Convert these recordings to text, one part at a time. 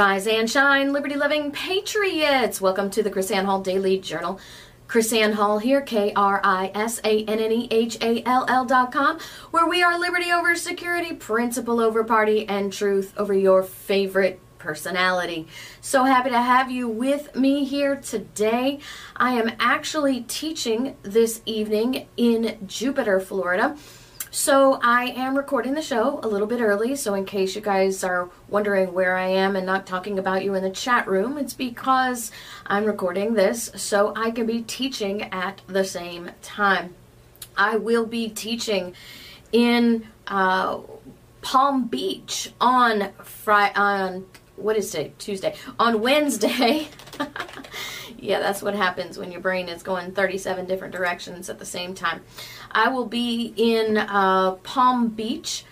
Rise and shine, liberty loving patriots! Welcome to the KrisAnne Hall Daily Journal. KrisAnne Hall here, K R I S A N N E H A L L dot com, where we are liberty over security, principle over party, and truth over your favorite personality. So happy to have you with me here today. I am actually teaching this evening in Jupiter, Florida. So I am recording the show a little bit early, so in case you guys are wondering where I am and not talking about you in the chat room, it's because I'm recording this so I can be teaching at the same time. I will be teaching in uh, Palm Beach on Friday on what is it, Tuesday. On Wednesday. yeah, that's what happens when your brain is going 37 different directions at the same time. I will be in uh, Palm Beach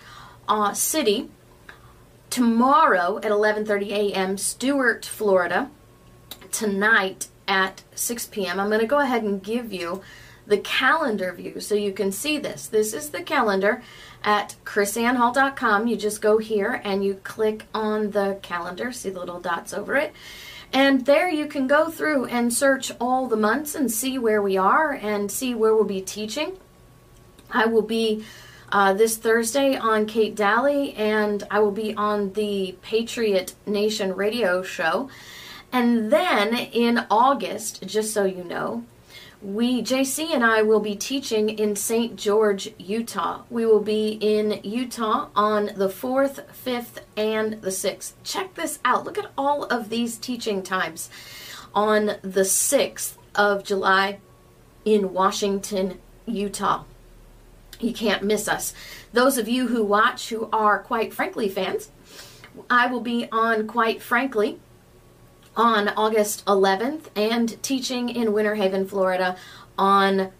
uh, City tomorrow at 11:30 a.m. Stuart, Florida. Tonight at 6 p.m. I'm going to go ahead and give you the calendar view so you can see this. This is the calendar at krisannehall.com. You just go here and you click on the calendar, see the little dots over it. And there you can go through and search all the months and see where we are and see where we'll be teaching. I will be uh, this Thursday on Kate Dalley, and I will be on the Patriot Nation radio show. And then in August, just so you know, we JC and I will be teaching in St. George, Utah. We will be in Utah on the 4th, 5th, and the 6th. Check this out. Look at all of these teaching times. On the 6th of July in Washington, Utah. You can't miss us. Those of you who watch who are quite frankly fans, I will be on quite frankly on August 11th and teaching in Winter Haven, Florida on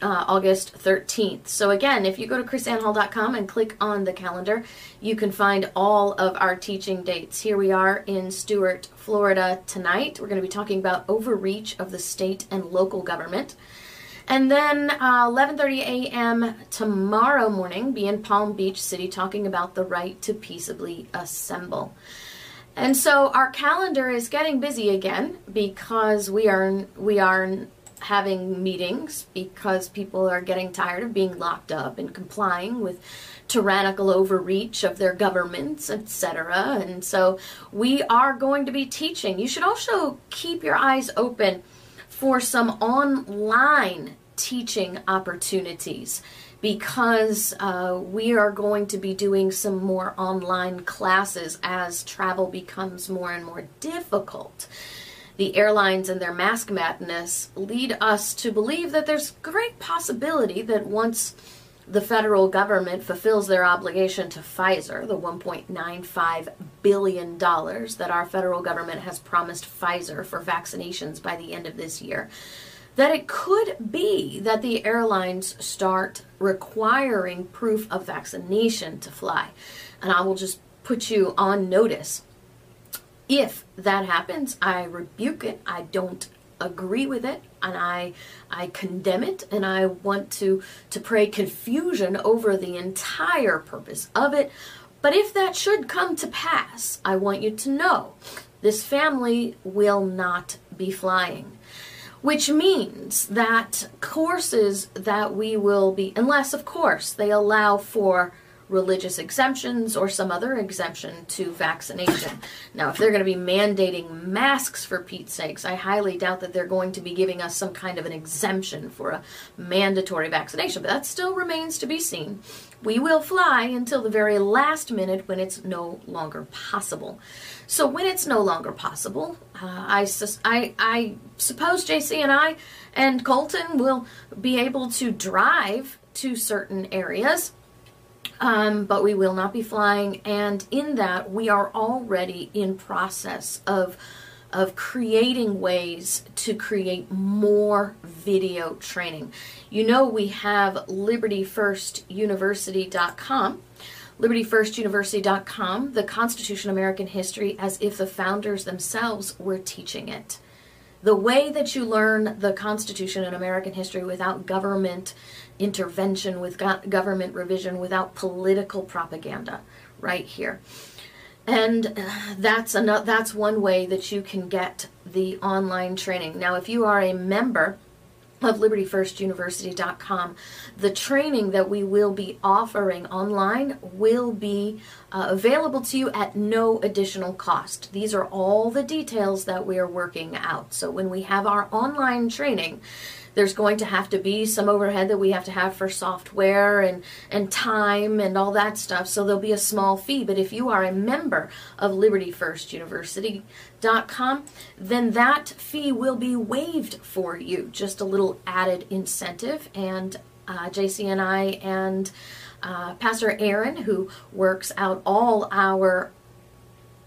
uh, August 13th. So again, if you go to krisannehall.com and click on the calendar, you can find all of our teaching dates. Here we are in Stuart, Florida tonight. We're going to be talking about overreach of the state and local government. And then uh, 11:30 a.m. tomorrow morning, be in Palm Beach City talking about the right to peaceably assemble. And so our calendar is getting busy again because we are we are having meetings because people are getting tired of being locked up and complying with tyrannical overreach of their governments, etc. And so we are going to be teaching. You should also keep your eyes open for some online teaching opportunities because uh, we are going to be doing some more online classes as travel becomes more and more difficult. The airlines and their mask madness lead us to believe that there's great possibility that once the federal government fulfills their obligation to Pfizer, the $1.95 billion that our federal government has promised Pfizer for vaccinations by the end of this year, that it could be that the airlines start requiring proof of vaccination to fly. And I will just put you on notice. If that happens, I rebuke it. I don't agree with it and I I condemn it and I want to to pray confusion over the entire purpose of it. But if that should come to pass, I want you to know this family will not be flying which means that courses that we will be, unless of course they allow for religious exemptions or some other exemption to vaccination. Now, if they're going to be mandating masks for Pete's sakes, I highly doubt that they're going to be giving us some kind of an exemption for a mandatory vaccination, but that still remains to be seen. We will fly until the very last minute when it's no longer possible. So when it's no longer possible, uh, I, I, I suppose JC and I and Colton will be able to drive to certain areas um, but we will not be flying. And in that, we are already in process of of creating ways to create more video training. You know, we have libertyfirstuniversity.com. LibertyFirstUniversity.com, the Constitution of American History as if the founders themselves were teaching it. The way that you learn the Constitution and American history without government intervention, with government revision, without political propaganda, right here. and uh, that's another that's one way that you can get the online training now if you are a member of libertyfirstuniversity.com the training that we will be offering online will be uh, available to you at no additional cost. These are all the details that we are working out. So when we have our online training there's going to have to be some overhead that we have to have for software and, and time and all that stuff. So there'll be a small fee. But if you are a member of LibertyFirstUniversity.com, then that fee will be waived for you. Just a little added incentive. And uh, JC and I and uh, Pastor Aaron, who works out all our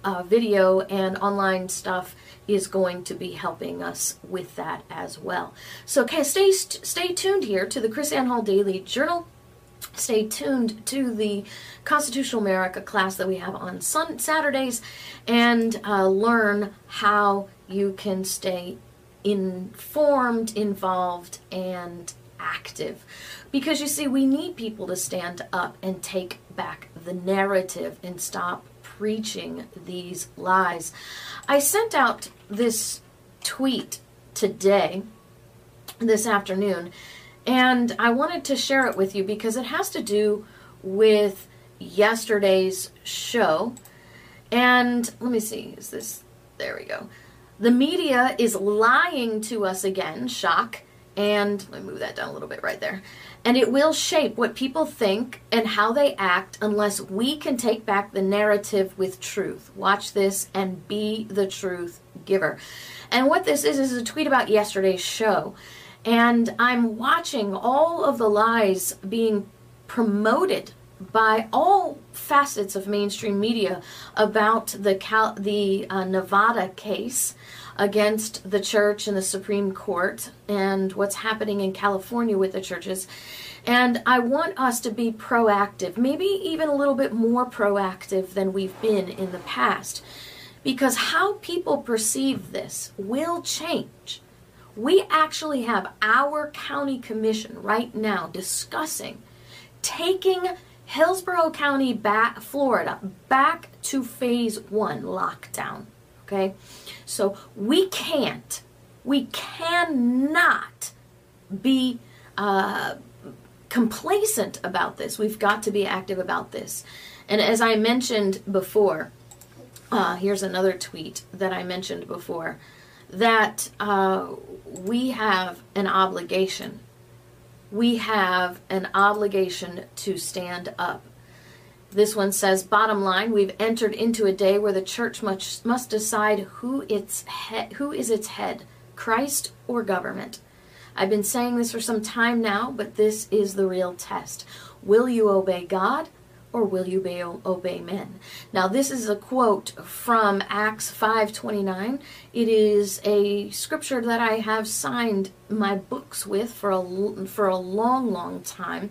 uh, video and online stuff is going to be helping us with that as well. So, okay, stay stay tuned here to the KrisAnne Hall Daily Journal. Stay tuned to the Constitutional America class that we have on sun- Saturdays, and uh, learn how you can stay informed, involved, and active. Because you see, we need people to stand up and take back the narrative and stop preaching these lies. I sent out this tweet today, this afternoon, and I wanted to share it with you because it has to do with yesterday's show. And let me see, is this, there we go. The media is lying to us again, shock. And let me move that down a little bit right there and it will shape what people think and how they act unless we can take back the narrative with truth. Watch this and be the truth giver. And what this is is a tweet about yesterday's show. And I'm watching all of the lies being promoted by all facets of mainstream media about the Cal- the uh, Nevada case against the church and the Supreme Court and what's happening in California with the churches. And I want us to be proactive, maybe even a little bit more proactive than we've been in the past. Because how people perceive this will change. We actually have our county commission right now discussing taking Hillsborough County back, Florida, back to phase one lockdown. Okay? So we can't, we cannot be uh, complacent about this. We've got to be active about this. And as I mentioned before, uh, here's another tweet that I mentioned before that uh, we have an obligation. We have an obligation to stand up this one says, bottom line, we've entered into a day where the church must, must decide who, its he- who is its head, Christ or government. I've been saying this for some time now, but this is the real test. Will you obey God or will you obey, obey men? Now, this is a quote from Acts 5:29. It is a scripture that I have signed my books with for a for a long, long time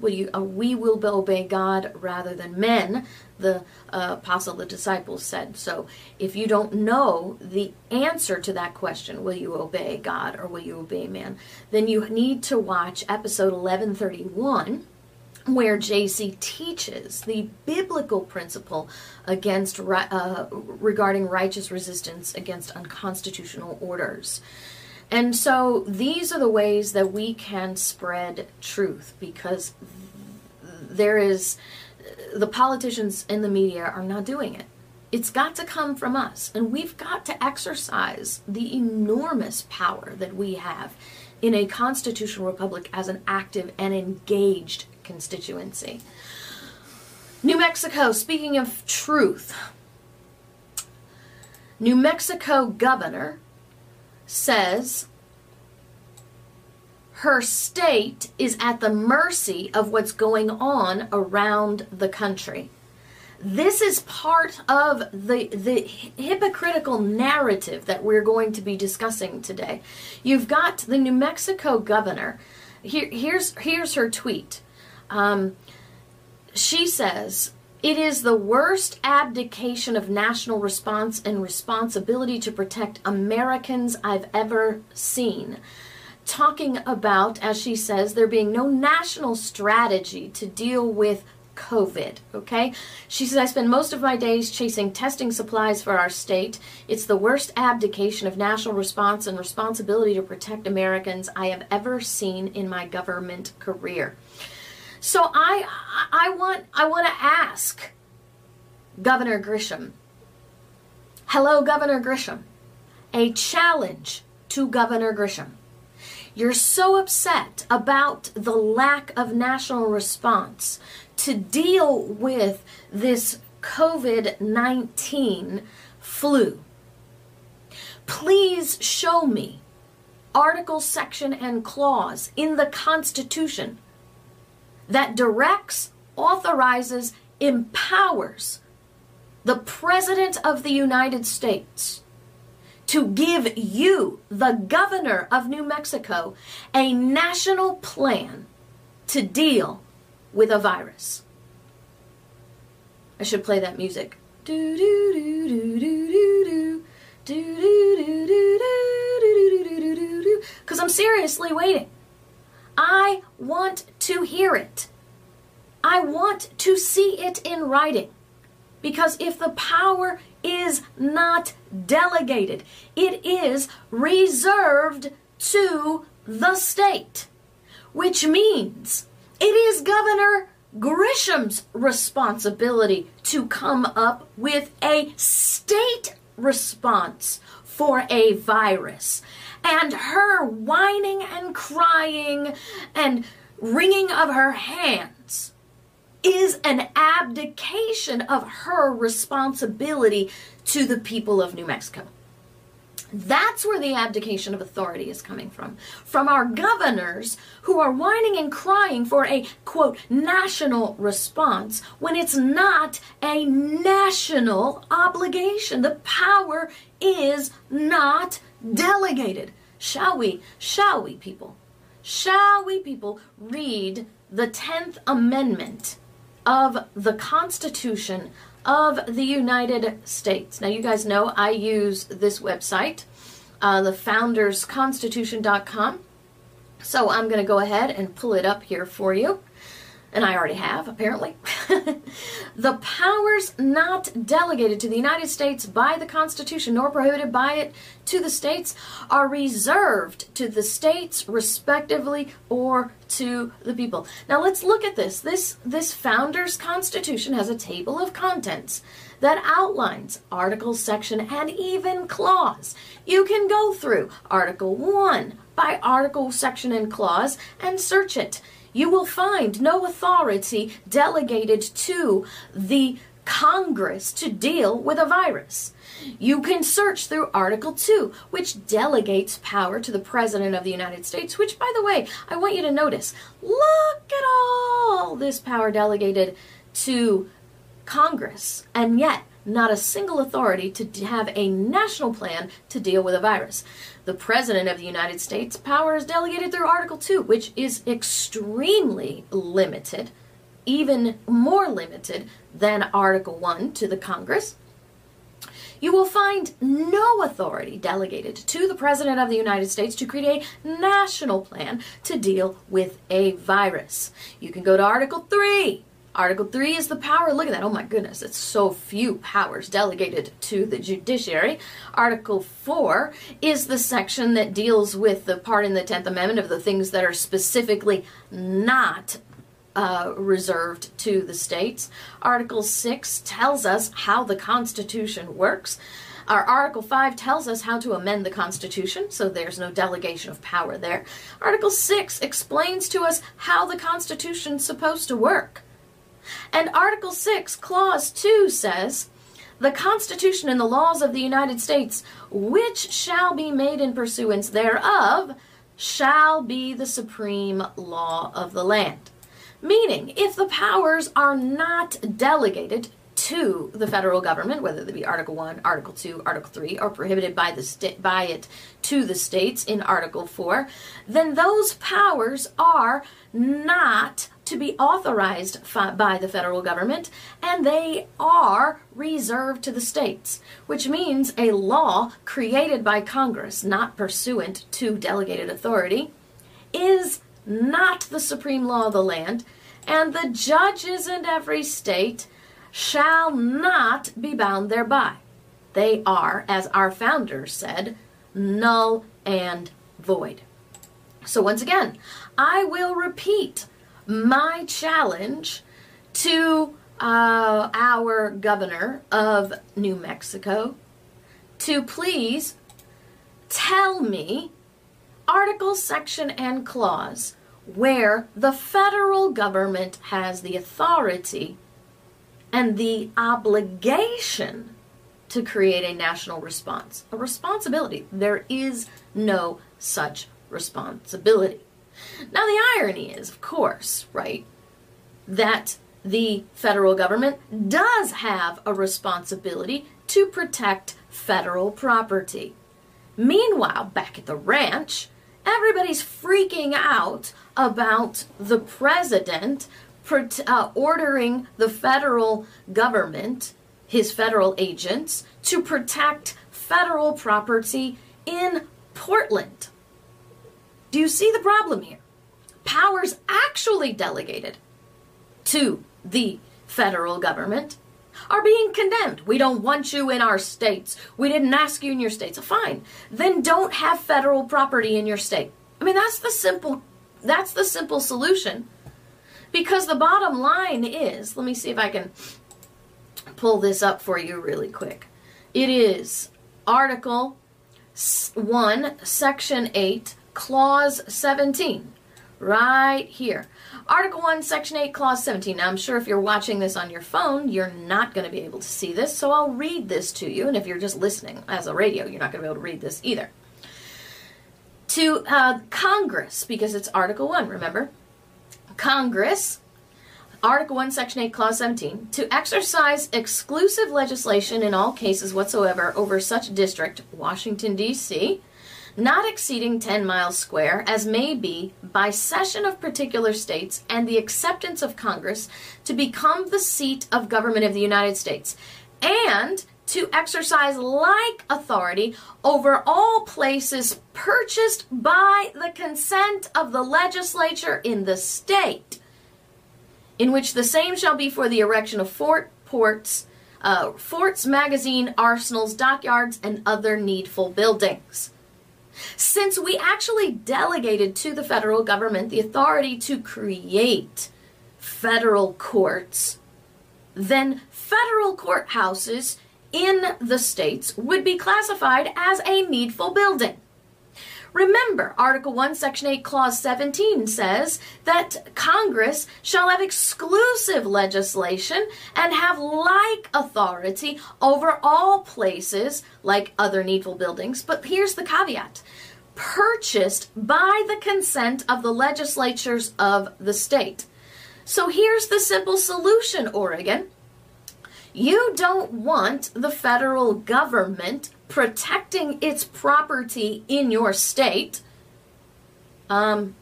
will you uh, we will obey god rather than men the uh, apostle the disciples said so if you don't know the answer to that question will you obey god or will you obey man then you need to watch episode 1131 where JC teaches the biblical principle against uh, regarding righteous resistance against unconstitutional orders. And so these are the ways that we can spread truth because there is the politicians in the media are not doing it. It's got to come from us, and we've got to exercise the enormous power that we have in a constitutional republic as an active and engaged constituency. New Mexico, speaking of truth, New Mexico governor says her state is at the mercy of what's going on around the country. This is part of the, the hypocritical narrative that we're going to be discussing today. You've got the New Mexico governor. Here, here's, here's her tweet. Um, she says, it is the worst abdication of national response and responsibility to protect Americans I've ever seen. Talking about, as she says, there being no national strategy to deal with COVID, okay? She says, I spend most of my days chasing testing supplies for our state. It's the worst abdication of national response and responsibility to protect Americans I have ever seen in my government career. So I I want I want to ask Governor Grisham. Hello Governor Grisham. A challenge to Governor Grisham. You're so upset about the lack of national response to deal with this COVID 19 flu. Please show me article, section, and clause in the Constitution that directs, authorizes, empowers the President of the United States to give you, the governor of New Mexico, a national plan to deal with a virus. I should play that music. Because I'm seriously waiting. I want to hear it. I want to see it in writing. Because if the power is not delegated, it is reserved to the state, which means it is Governor Grisham's responsibility to come up with a state response for a virus. And her whining and crying and wringing of her hands is an abdication of her responsibility to the people of New Mexico. That's where the abdication of authority is coming from. From our governors who are whining and crying for a, quote, national response when it's not a national obligation. The power is not delegated. Shall we, shall we, people, shall we, people, read the 10th Amendment of the Constitution of the United States. Now, you guys know I use this website, uh, the foundersconstitution.com. So I'm going to go ahead and pull it up here for you and I already have, apparently. the powers not delegated to the United States by the Constitution nor prohibited by it to the states are reserved to the states respectively or to the people. Now let's look at this. This this founder's constitution has a table of contents that outlines article, section and even clause. You can go through article 1 by article, section and clause and search it you will find no authority delegated to the Congress to deal with a virus. You can search through Article 2, which delegates power to the President of the United States, which, by the way, I want you to notice. Look at all this power delegated to Congress, and yet not a single authority to have a national plan to deal with a virus. The President of the United States power is delegated through Article 2, which is extremely limited, even more limited than Article 1 to the Congress. You will find no authority delegated to the President of the United States to create a national plan to deal with a virus. You can go to Article 3 Article 3 is the power. Look at that. Oh my goodness, it's so few powers delegated to the judiciary. Article 4 is the section that deals with the part in the 10th Amendment of the things that are specifically not uh, reserved to the states. Article 6 tells us how the Constitution works. Our Article 5 tells us how to amend the Constitution, so there's no delegation of power there. Article 6 explains to us how the Constitution's supposed to work. And Article 6, Clause 2 says, the Constitution and the laws of the United States, which shall be made in pursuance thereof, shall be the supreme law of the land. Meaning, if the powers are not delegated to the federal government, whether they be Article 1, Article 2, Article 3, or prohibited by, the sta- by it to the states in Article 4, then those powers are not to be authorized by the federal government, and they are reserved to the states, which means a law created by Congress, not pursuant to delegated authority, is not the supreme law of the land, and the judges in every state shall not be bound thereby. They are, as our founders said, null and void. So, once again, I will repeat my challenge to uh, our governor of New Mexico to please tell me article, section, and clause where the federal government has the authority and the obligation to create a national response. A responsibility. There is no such responsibility. Now, the irony is, of course, right, that the federal government does have a responsibility to protect federal property. Meanwhile, back at the ranch, everybody's freaking out about the president uh, ordering the federal government, his federal agents, to protect federal property in Portland. Do you see the problem here? Powers actually delegated to the federal government are being condemned. We don't want you in our states. We didn't ask you in your states. Fine. Then don't have federal property in your state. I mean, that's the simple that's the simple solution. Because the bottom line is, let me see if I can pull this up for you really quick. It is Article 1, Section 8, Clause 17. Right here. Article 1, Section 8, Clause 17. Now, I'm sure if you're watching this on your phone, you're not going to be able to see this, so I'll read this to you. And if you're just listening as a radio, you're not going to be able to read this either. To uh, Congress, because it's Article 1, remember? Congress, Article 1, Section 8, Clause 17, to exercise exclusive legislation in all cases whatsoever over such district, Washington, D.C., not exceeding 10 miles square, as may be by cession of particular states and the acceptance of Congress to become the seat of government of the United States, and to exercise like authority over all places purchased by the consent of the legislature in the state, in which the same shall be for the erection of fort, ports, uh, forts, magazine, arsenals, dockyards, and other needful buildings. Since we actually delegated to the federal government the authority to create federal courts, then federal courthouses in the states would be classified as a needful building. Remember, Article 1, Section 8, Clause 17 says that Congress shall have exclusive legislation and have like authority over all places like other needful buildings. But here's the caveat purchased by the consent of the legislatures of the state. So here's the simple solution, Oregon. You don't want the federal government protecting its property in your state, um,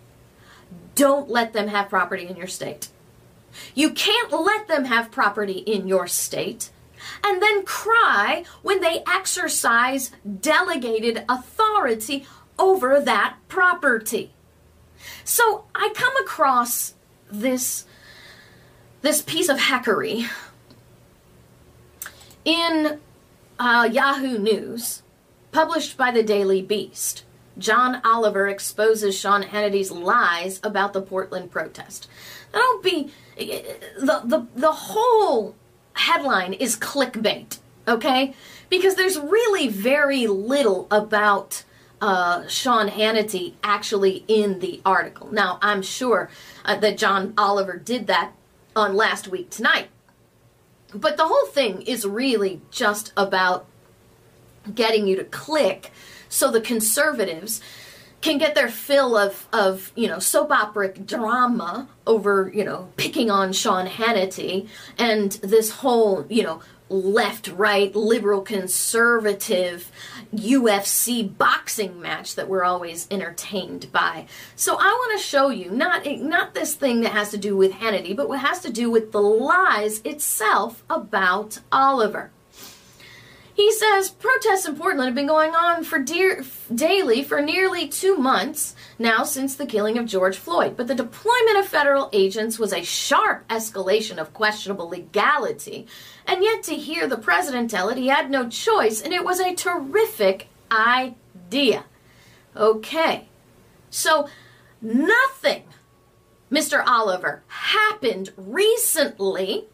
don't let them have property in your state. You can't let them have property in your state and then cry when they exercise delegated authority over that property. So I come across this this piece of hackery in uh, Yahoo News, published by the Daily Beast, John Oliver exposes Sean Hannity's lies about the Portland protest. Don't be the the the whole headline is clickbait, okay? Because there's really very little about uh, Sean Hannity actually in the article. Now, I'm sure uh, that John Oliver did that on last week tonight but the whole thing is really just about getting you to click so the conservatives can get their fill of, of you know soap opera drama over you know picking on Sean Hannity and this whole you know left right liberal conservative UFC boxing match that we're always entertained by. So I want to show you not not this thing that has to do with Hannity, but what has to do with the lies itself about Oliver. He says protests in Portland have been going on for dear, daily for nearly two months now since the killing of George Floyd. But the deployment of federal agents was a sharp escalation of questionable legality. And yet to hear the president tell it, he had no choice, and it was a terrific idea. Okay, so nothing, Mr. Oliver, happened recently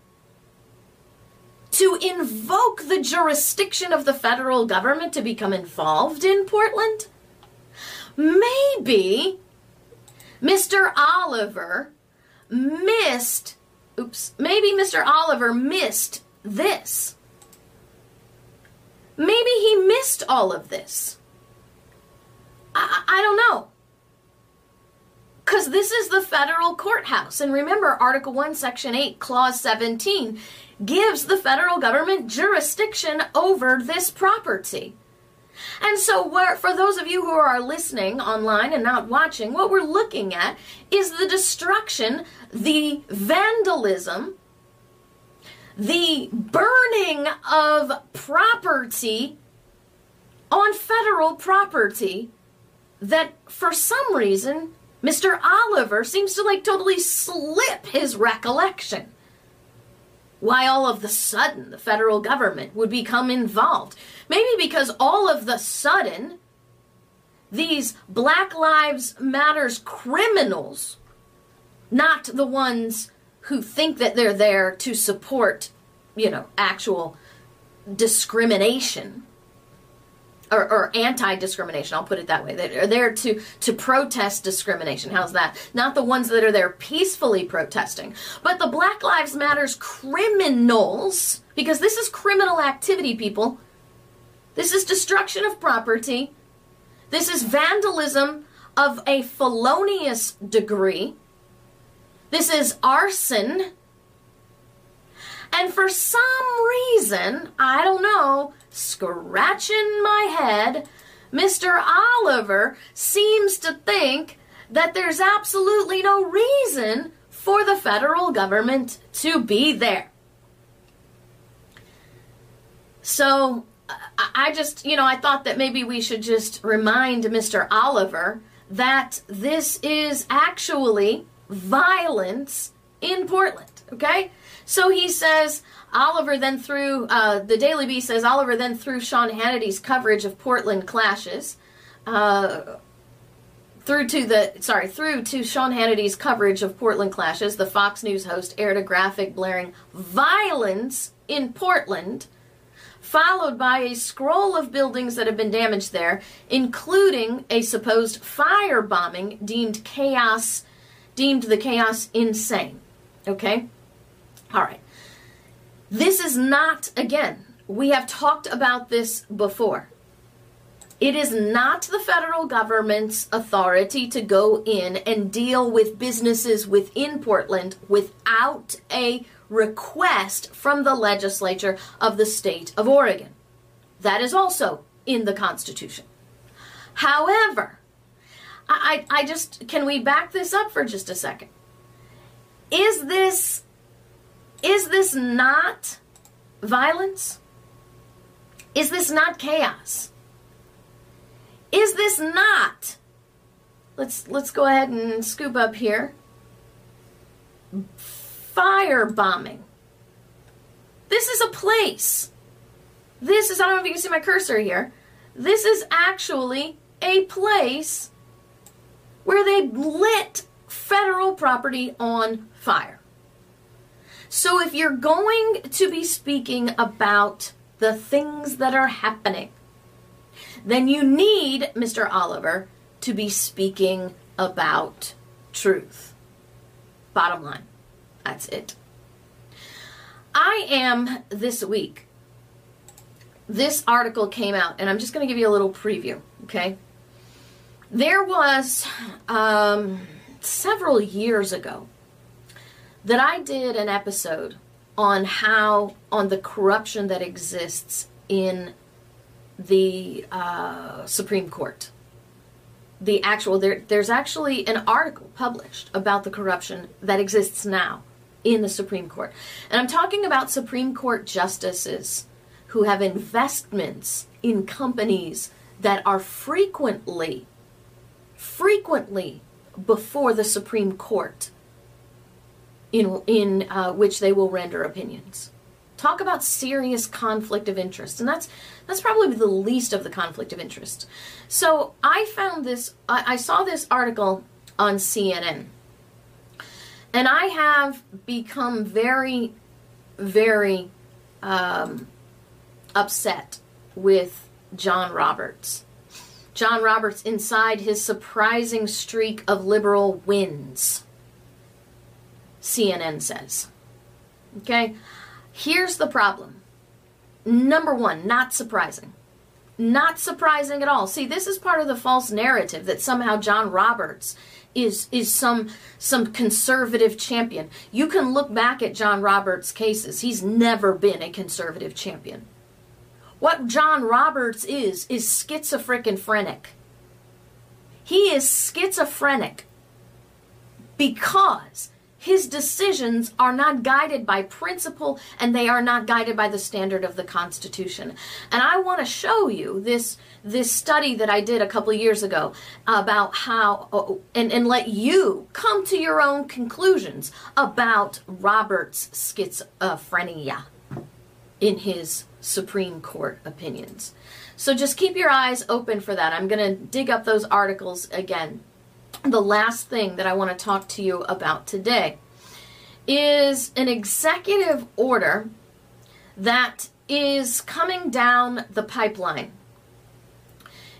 to invoke the jurisdiction of the federal government to become involved in Portland? Maybe Mr. Oliver missed, oops, maybe Mr. Oliver missed this. Maybe he missed all of this. I, I don't know. Because this is the federal courthouse. And remember, Article 1, Section 8, Clause 17 gives the federal government jurisdiction over this property. And so, for those of you who are listening online and not watching, what we're looking at is the destruction, the vandalism, the burning of property on federal property that for some reason Mr. Oliver seems to like totally slip his recollection why all of the sudden the federal government would become involved. Maybe because all of the sudden these Black Lives Matters criminals, not the ones who think that they're there to support, you know, actual discrimination, or, or anti-discrimination. I'll put it that way. They are there to to protest discrimination. How's that? Not the ones that are there peacefully protesting, but the Black Lives Matters criminals, because this is criminal activity, people. This is destruction of property. This is vandalism of a felonious degree. This is arson. And for some reason, I don't know, scratching my head, Mr. Oliver seems to think that there's absolutely no reason for the federal government to be there. So I just, you know, I thought that maybe we should just remind Mr. Oliver that this is actually violence in Portland, okay? So he says, Oliver then threw, uh, the Daily Beast says, Oliver then threw Sean Hannity's coverage of Portland clashes. Uh, through to the sorry through to Sean Hannity's coverage of Portland clashes, the Fox News host aired a graphic blaring violence in Portland, followed by a scroll of buildings that have been damaged there, including a supposed fire bombing deemed chaos, deemed the chaos insane. Okay, all right. This is not, again, we have talked about this before. It is not the federal government's authority to go in and deal with businesses within Portland without a request from the legislature of the state of Oregon. That is also in the Constitution. However, I, I just, can we back this up for just a second? Is this is this not violence? Is this not chaos? Is this not Let's let's go ahead and scoop up here. Fire bombing. This is a place. This is I don't know if you can see my cursor here. This is actually a place where they lit federal property on fire. So if you're going to be speaking about the things that are happening, then you need, Mr. Oliver, to be speaking about truth. Bottom line. That's it. I am this week. This article came out, and I'm just going to give you a little preview, okay? There was um, several years ago that I did an episode on how, on the corruption that exists in the uh, Supreme Court. The actual, there, there's actually an article published about the corruption that exists now in the Supreme Court. And I'm talking about Supreme Court justices who have investments in companies that are frequently, frequently before the Supreme Court in, in uh, which they will render opinions. Talk about serious conflict of interest. And that's, that's probably the least of the conflict of interest. So I found this, I, I saw this article on CNN. And I have become very, very um, upset with John Roberts. John Roberts inside his surprising streak of liberal wins. CNN says. Okay? Here's the problem. Number one, not surprising. Not surprising at all. See, this is part of the false narrative that somehow John Roberts is is some some conservative champion. You can look back at John Roberts' cases. He's never been a conservative champion. What John Roberts is, is schizophrenic. He is schizophrenic because his decisions are not guided by principle and they are not guided by the standard of the Constitution. And I want to show you this this study that I did a couple years ago about how oh, and, and let you come to your own conclusions about Robert's schizophrenia in his Supreme Court opinions. So just keep your eyes open for that. I'm going to dig up those articles again. The last thing that I want to talk to you about today is an executive order that is coming down the pipeline.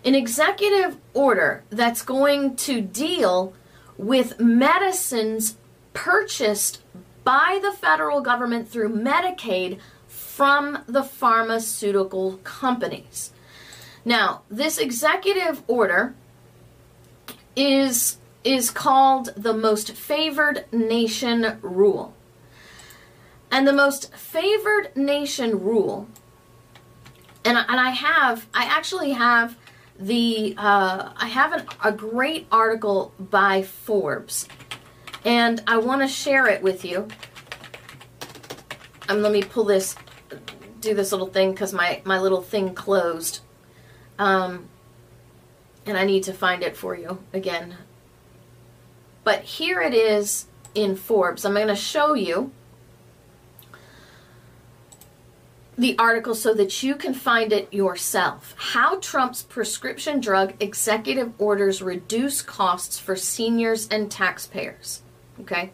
An executive order that's going to deal with medicines purchased by the federal government through Medicaid from the pharmaceutical companies. Now, this executive order is is called the most favored nation rule. And the most favored nation rule and and I have I actually have the uh, I have an, a great article by Forbes, and I want to share it with you. Um, let me pull this do this little thing because my, my little thing closed. Um, and I need to find it for you again. But here it is in Forbes. I'm going to show you the article so that you can find it yourself. How Trump's prescription drug executive orders reduce costs for seniors and taxpayers. Okay?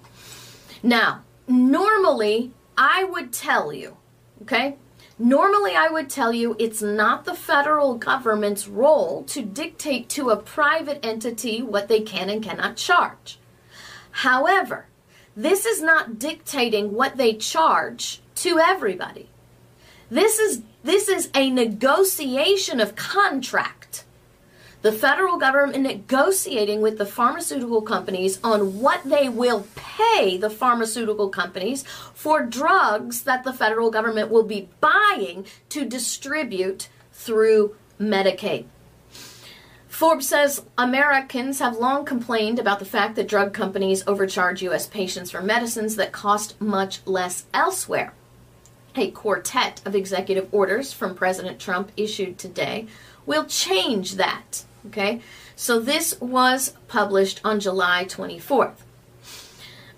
Now, normally I would tell you, okay? Normally, I would tell you it's not the federal government's role to dictate to a private entity what they can and cannot charge. However, this is not dictating what they charge to everybody. This is this is a negotiation of contract the federal government negotiating with the pharmaceutical companies on what they will pay the pharmaceutical companies for drugs that the federal government will be buying to distribute through Medicaid. Forbes says Americans have long complained about the fact that drug companies overcharge U.S. patients for medicines that cost much less elsewhere. A quartet of executive orders from President Trump issued today will change that. Okay, so this was published on July 24th.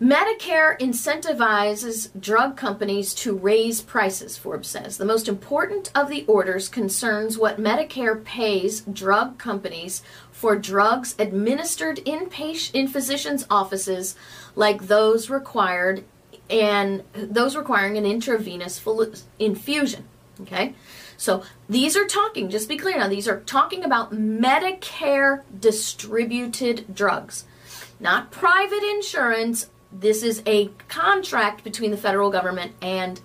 Medicare incentivizes drug companies to raise prices, Forbes says. The most important of the orders concerns what Medicare pays drug companies for drugs administered in patient, in physicians' offices like those required and those requiring an intravenous infusion. Okay? So these are talking, just be clear now, these are talking about Medicare distributed drugs, not private insurance. This is a contract between the federal government and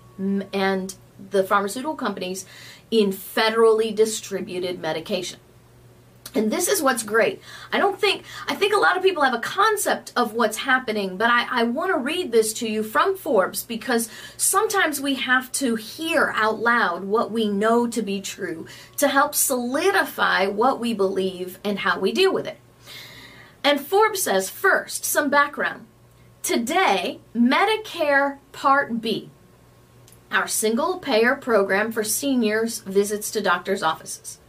and the pharmaceutical companies in federally distributed medication. And this is what's great. I don't think, I think a lot of people have a concept of what's happening, but I, I want to read this to you from Forbes because sometimes we have to hear out loud what we know to be true to help solidify what we believe and how we deal with it. And Forbes says first, some background. Today, Medicare Part B our single payer program for seniors' visits to doctors' offices,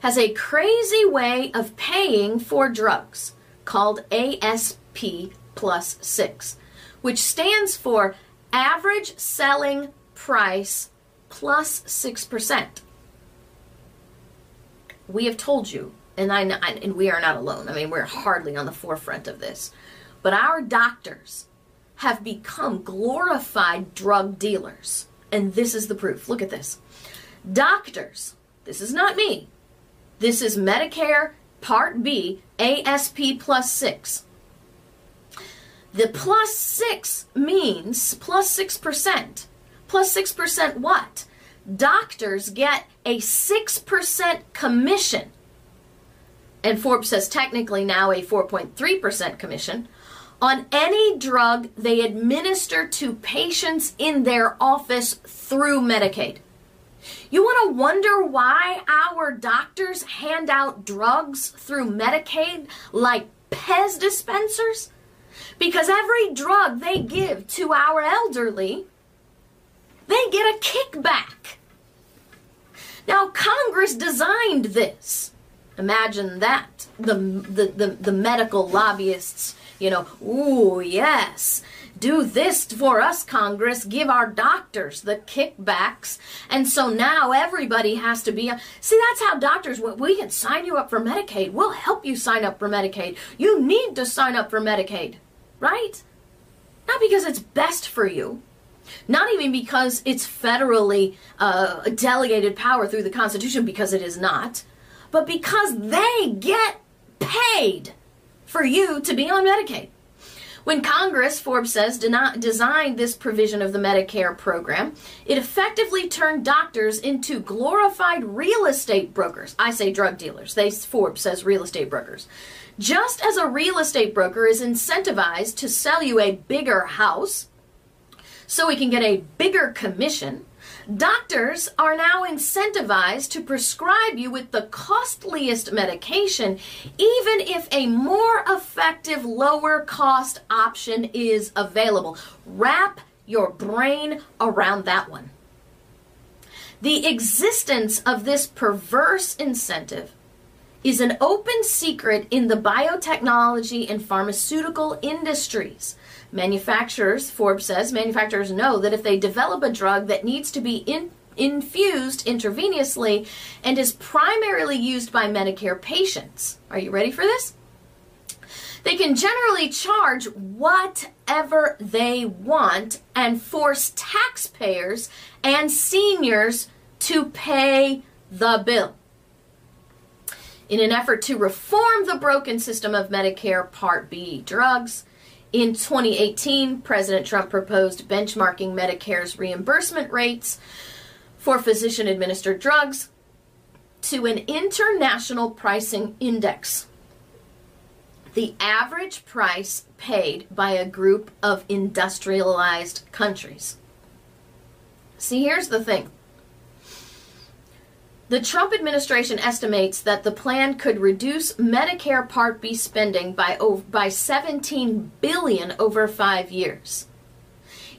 has a crazy way of paying for drugs called ASP plus 6, which stands for average selling price plus 6%. We have told you, and I and we are not alone. I mean, we're hardly on the forefront of this. But our doctors have become glorified drug dealers. And this is the proof. Look at this. Doctors, this is not me. This is Medicare Part B, ASP plus 6. The plus 6 means 6%. 6% what? Doctors get a 6% commission. And Forbes says technically now a 4.3% commission on any drug they administer to patients in their office through Medicaid. You want to wonder why our doctors hand out drugs through Medicaid like Pez dispensers? Because every drug they give to our elderly, they get a kickback. Now, Congress designed this. Imagine that. The, the, the, the medical lobbyists you know, ooh, yes, do this for us, Congress, give our doctors the kickbacks. And so now everybody has to be. See, that's how doctors, we can sign you up for Medicaid. We'll help you sign up for Medicaid. You need to sign up for Medicaid, right? Not because it's best for you, not even because it's federally uh, delegated power through the Constitution, because it is not, but because they get paid for you to be on Medicaid. When Congress, Forbes says, did not design this provision of the Medicare program, it effectively turned doctors into glorified real estate brokers. I say drug dealers. They Forbes says real estate brokers. Just as a real estate broker is incentivized to sell you a bigger house so he can get a bigger commission, Doctors are now incentivized to prescribe you with the costliest medication, even if a more effective, lower cost option is available. Wrap your brain around that one. The existence of this perverse incentive is an open secret in the biotechnology and pharmaceutical industries. Manufacturers, Forbes says, manufacturers know that if they develop a drug that needs to be in, infused intravenously and is primarily used by Medicare patients, are you ready for this? They can generally charge whatever they want and force taxpayers and seniors to pay the bill. In an effort to reform the broken system of Medicare Part B drugs, in 2018, President Trump proposed benchmarking Medicare's reimbursement rates for physician administered drugs to an international pricing index. The average price paid by a group of industrialized countries. See, here's the thing the Trump administration estimates that the plan could reduce Medicare Part B spending by by 17 billion over 5 years.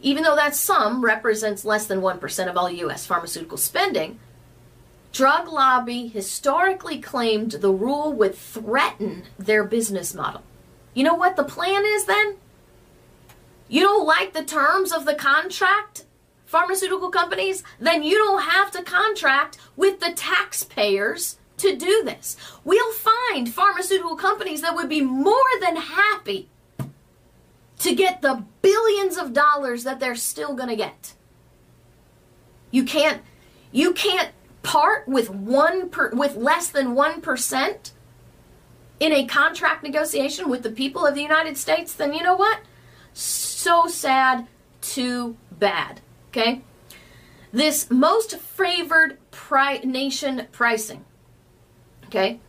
Even though that sum represents less than 1% of all US pharmaceutical spending, drug lobby historically claimed the rule would threaten their business model. You know what the plan is then? You don't like the terms of the contract? Pharmaceutical companies, then you don't have to contract with the taxpayers to do this. We'll find pharmaceutical companies that would be more than happy to get the billions of dollars that they're still going to get. You can't you can't part with one per, with less than 1% in a contract negotiation with the people of the United States, then you know what? So sad, too bad. Okay? This most favored pri- nation pricing. Okay?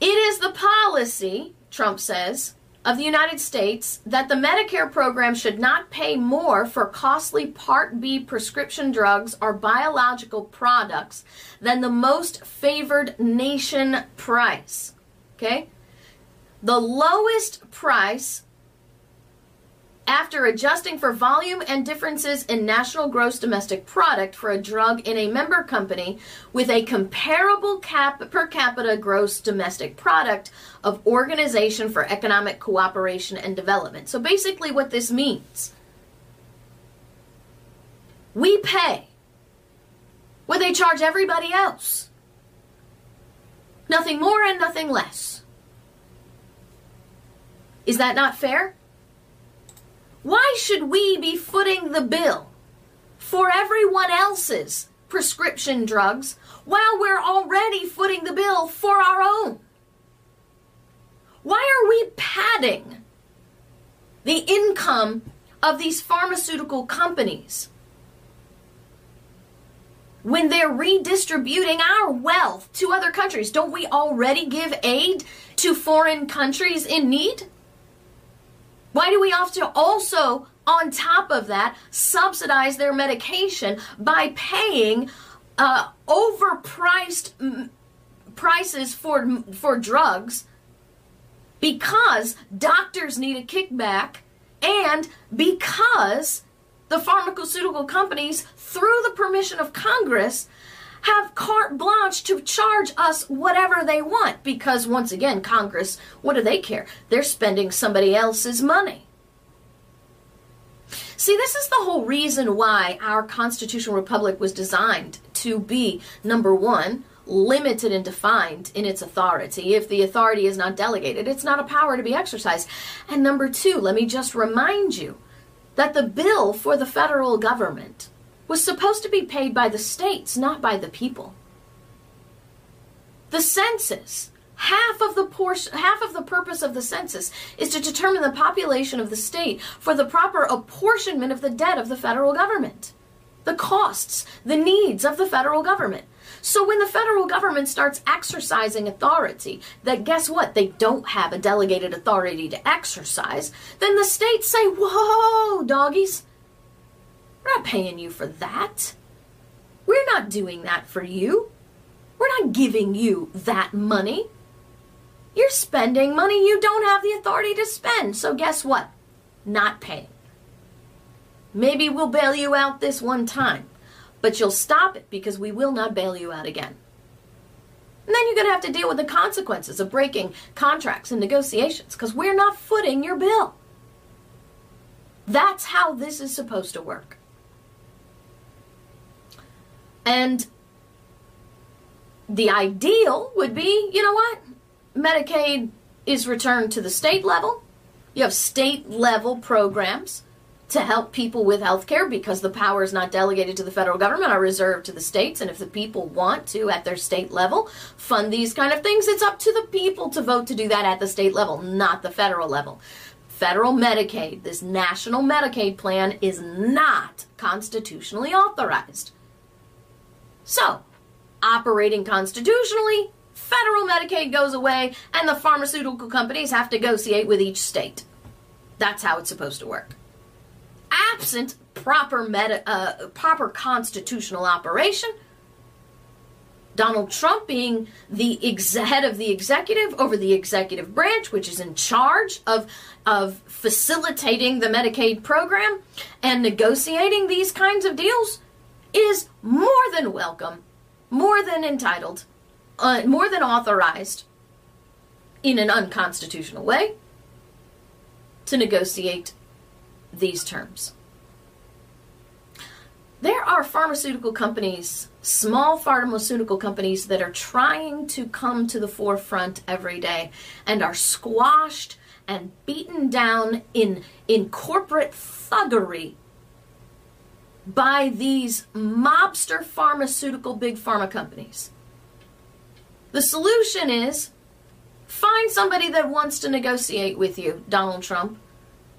It is the policy, Trump says, of the United States that the Medicare program should not pay more for costly Part B prescription drugs or biological products than the most favored nation price. Okay? The lowest price after adjusting for volume and differences in national gross domestic product for a drug in a member company with a comparable cap per capita gross domestic product of Organization for Economic Cooperation and Development. So basically what this means, we pay what they charge everybody else. Nothing more and nothing less. Is that not fair? Why should we be footing the bill for everyone else's prescription drugs while we're already footing the bill for our own? Why are we padding the income of these pharmaceutical companies when they're redistributing our wealth to other countries? Don't we already give aid to foreign countries in need? Why do we to also, on top of that, subsidize their medication by paying uh, overpriced m- prices for for drugs because doctors need a kickback and because the pharmaceutical companies, through the permission of Congress, have carte blanche to charge us whatever they want. Because once again congress what do they care? They're spending somebody else's money. See this is the whole reason why our constitutional republic was designed to be number one limited and defined in its authority. If the authority is not delegated it's not a power to be exercised. And number two let me just remind you that the bill for the federal government was supposed to be paid by the states, not by the people. The census, half of the portion, half of the purpose of the census is to determine the population of the state for the proper apportionment of the debt of the federal government, the costs, the needs of the federal government. So when the federal government starts exercising authority that guess what? They don't have a delegated authority to exercise, then the states say, "Whoa, doggies, we're not paying you for that. We're not doing that for you. We're not giving you that money. You're spending money you don't have the authority to spend. So, guess what? Not paying. Maybe we'll bail you out this one time, but you'll stop it because we will not bail you out again. And then you're going to have to deal with the consequences of breaking contracts and negotiations because we're not footing your bill. That's how this is supposed to work. And the ideal would be, you know what? Medicaid is returned to the state level. You have state level programs to help people with health care because the power is not delegated to the federal government are reserved to the states and if the people want to at their state level fund these kind of things it's up to the people to vote to do that at the state level not the federal level federal medicaid this national medicaid plan is not constitutionally authorized so, operating constitutionally, federal Medicaid goes away, and the pharmaceutical companies have to negotiate with each state. That's how it's supposed to work. Absent proper uh, proper constitutional operation, Donald Trump being the ex- head of the executive over the executive branch, which is in charge of of facilitating the Medicaid program and negotiating these kinds of deals, is more than welcome, more than entitled, uh, more than authorized in an unconstitutional way to negotiate these terms. There are pharmaceutical companies, small pharmaceutical companies, that are trying to come to the forefront every day and are squashed and beaten down in, in corporate thuggery by these mobster pharmaceutical big pharma companies. The solution is find somebody that wants to negotiate with you, Donald Trump,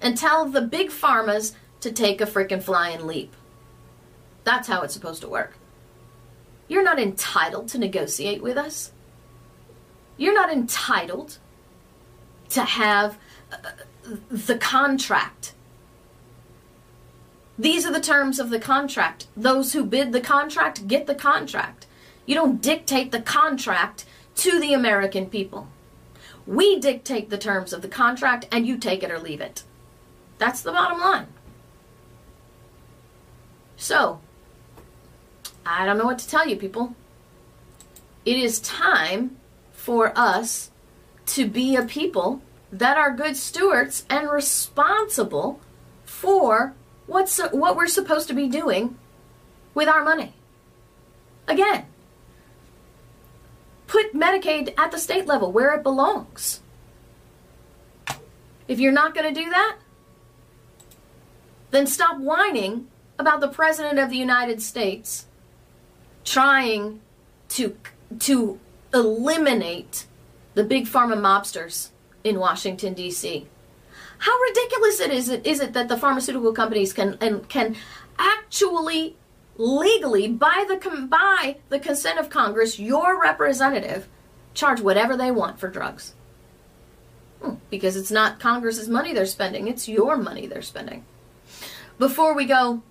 and tell the big pharmas to take a freaking flying leap. That's how it's supposed to work. You're not entitled to negotiate with us. You're not entitled to have uh, the contract these are the terms of the contract. Those who bid the contract get the contract. You don't dictate the contract to the American people. We dictate the terms of the contract and you take it or leave it. That's the bottom line. So, I don't know what to tell you, people. It is time for us to be a people that are good stewards and responsible for what's what we're supposed to be doing with our money. Again, put Medicaid at the state level where it belongs. If you're not going to do that, then stop whining about the president of the United States trying to to eliminate the big pharma mobsters in Washington D.C. How ridiculous it is it is it that the pharmaceutical companies can and can actually legally by the by the consent of Congress your representative charge whatever they want for drugs. Hmm, because it's not Congress's money they're spending, it's your money they're spending. Before we go,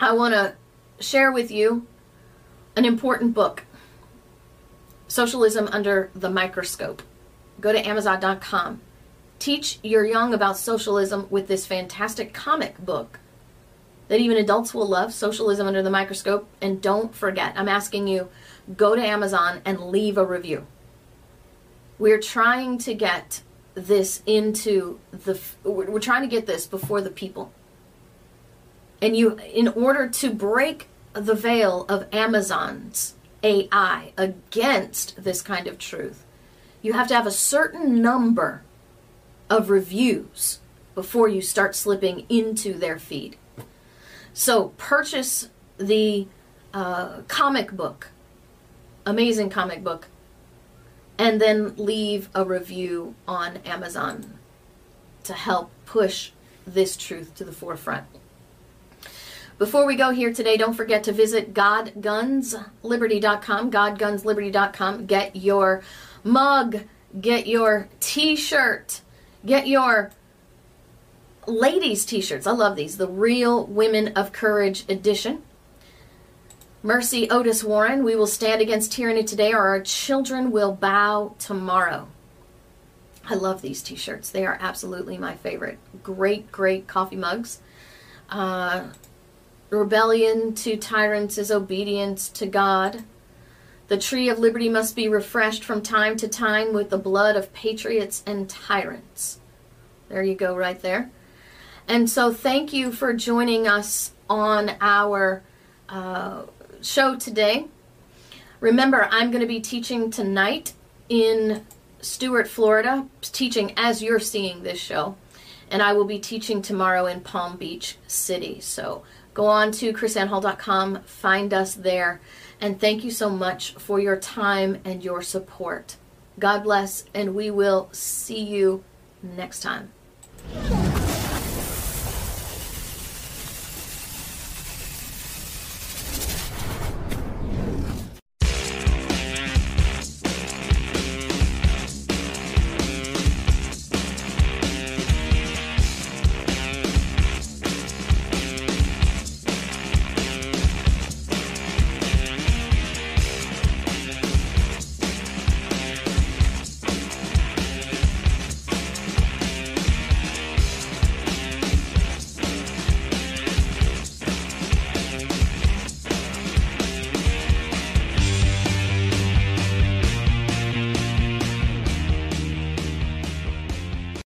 I want to share with you an important book Socialism Under the Microscope. Go to Amazon.com. Teach your young about socialism with this fantastic comic book that even adults will love Socialism Under the Microscope. And don't forget, I'm asking you, go to Amazon and leave a review. We're trying to get this into the, we're trying to get this before the people. And you, in order to break the veil of Amazon's AI against this kind of truth, you have to have a certain number of reviews before you start slipping into their feed. So purchase the uh, comic book, amazing comic book, and then leave a review on Amazon to help push this truth to the forefront. Before we go here today, don't forget to visit godgunsliberty.com, godgunsliberty.com. Get your mug, get your t shirt, get your ladies' t shirts. I love these. The Real Women of Courage edition. Mercy Otis Warren, we will stand against tyranny today, or our children will bow tomorrow. I love these t shirts. They are absolutely my favorite. Great, great coffee mugs. Uh, Rebellion to tyrants is obedience to God. The tree of liberty must be refreshed from time to time with the blood of patriots and tyrants. There you go, right there. And so, thank you for joining us on our uh, show today. Remember, I'm going to be teaching tonight in Stuart, Florida, teaching as you're seeing this show. And I will be teaching tomorrow in Palm Beach City. So, Go on to krisannehall.com, find us there, and thank you so much for your time and your support. God bless, and we will see you next time.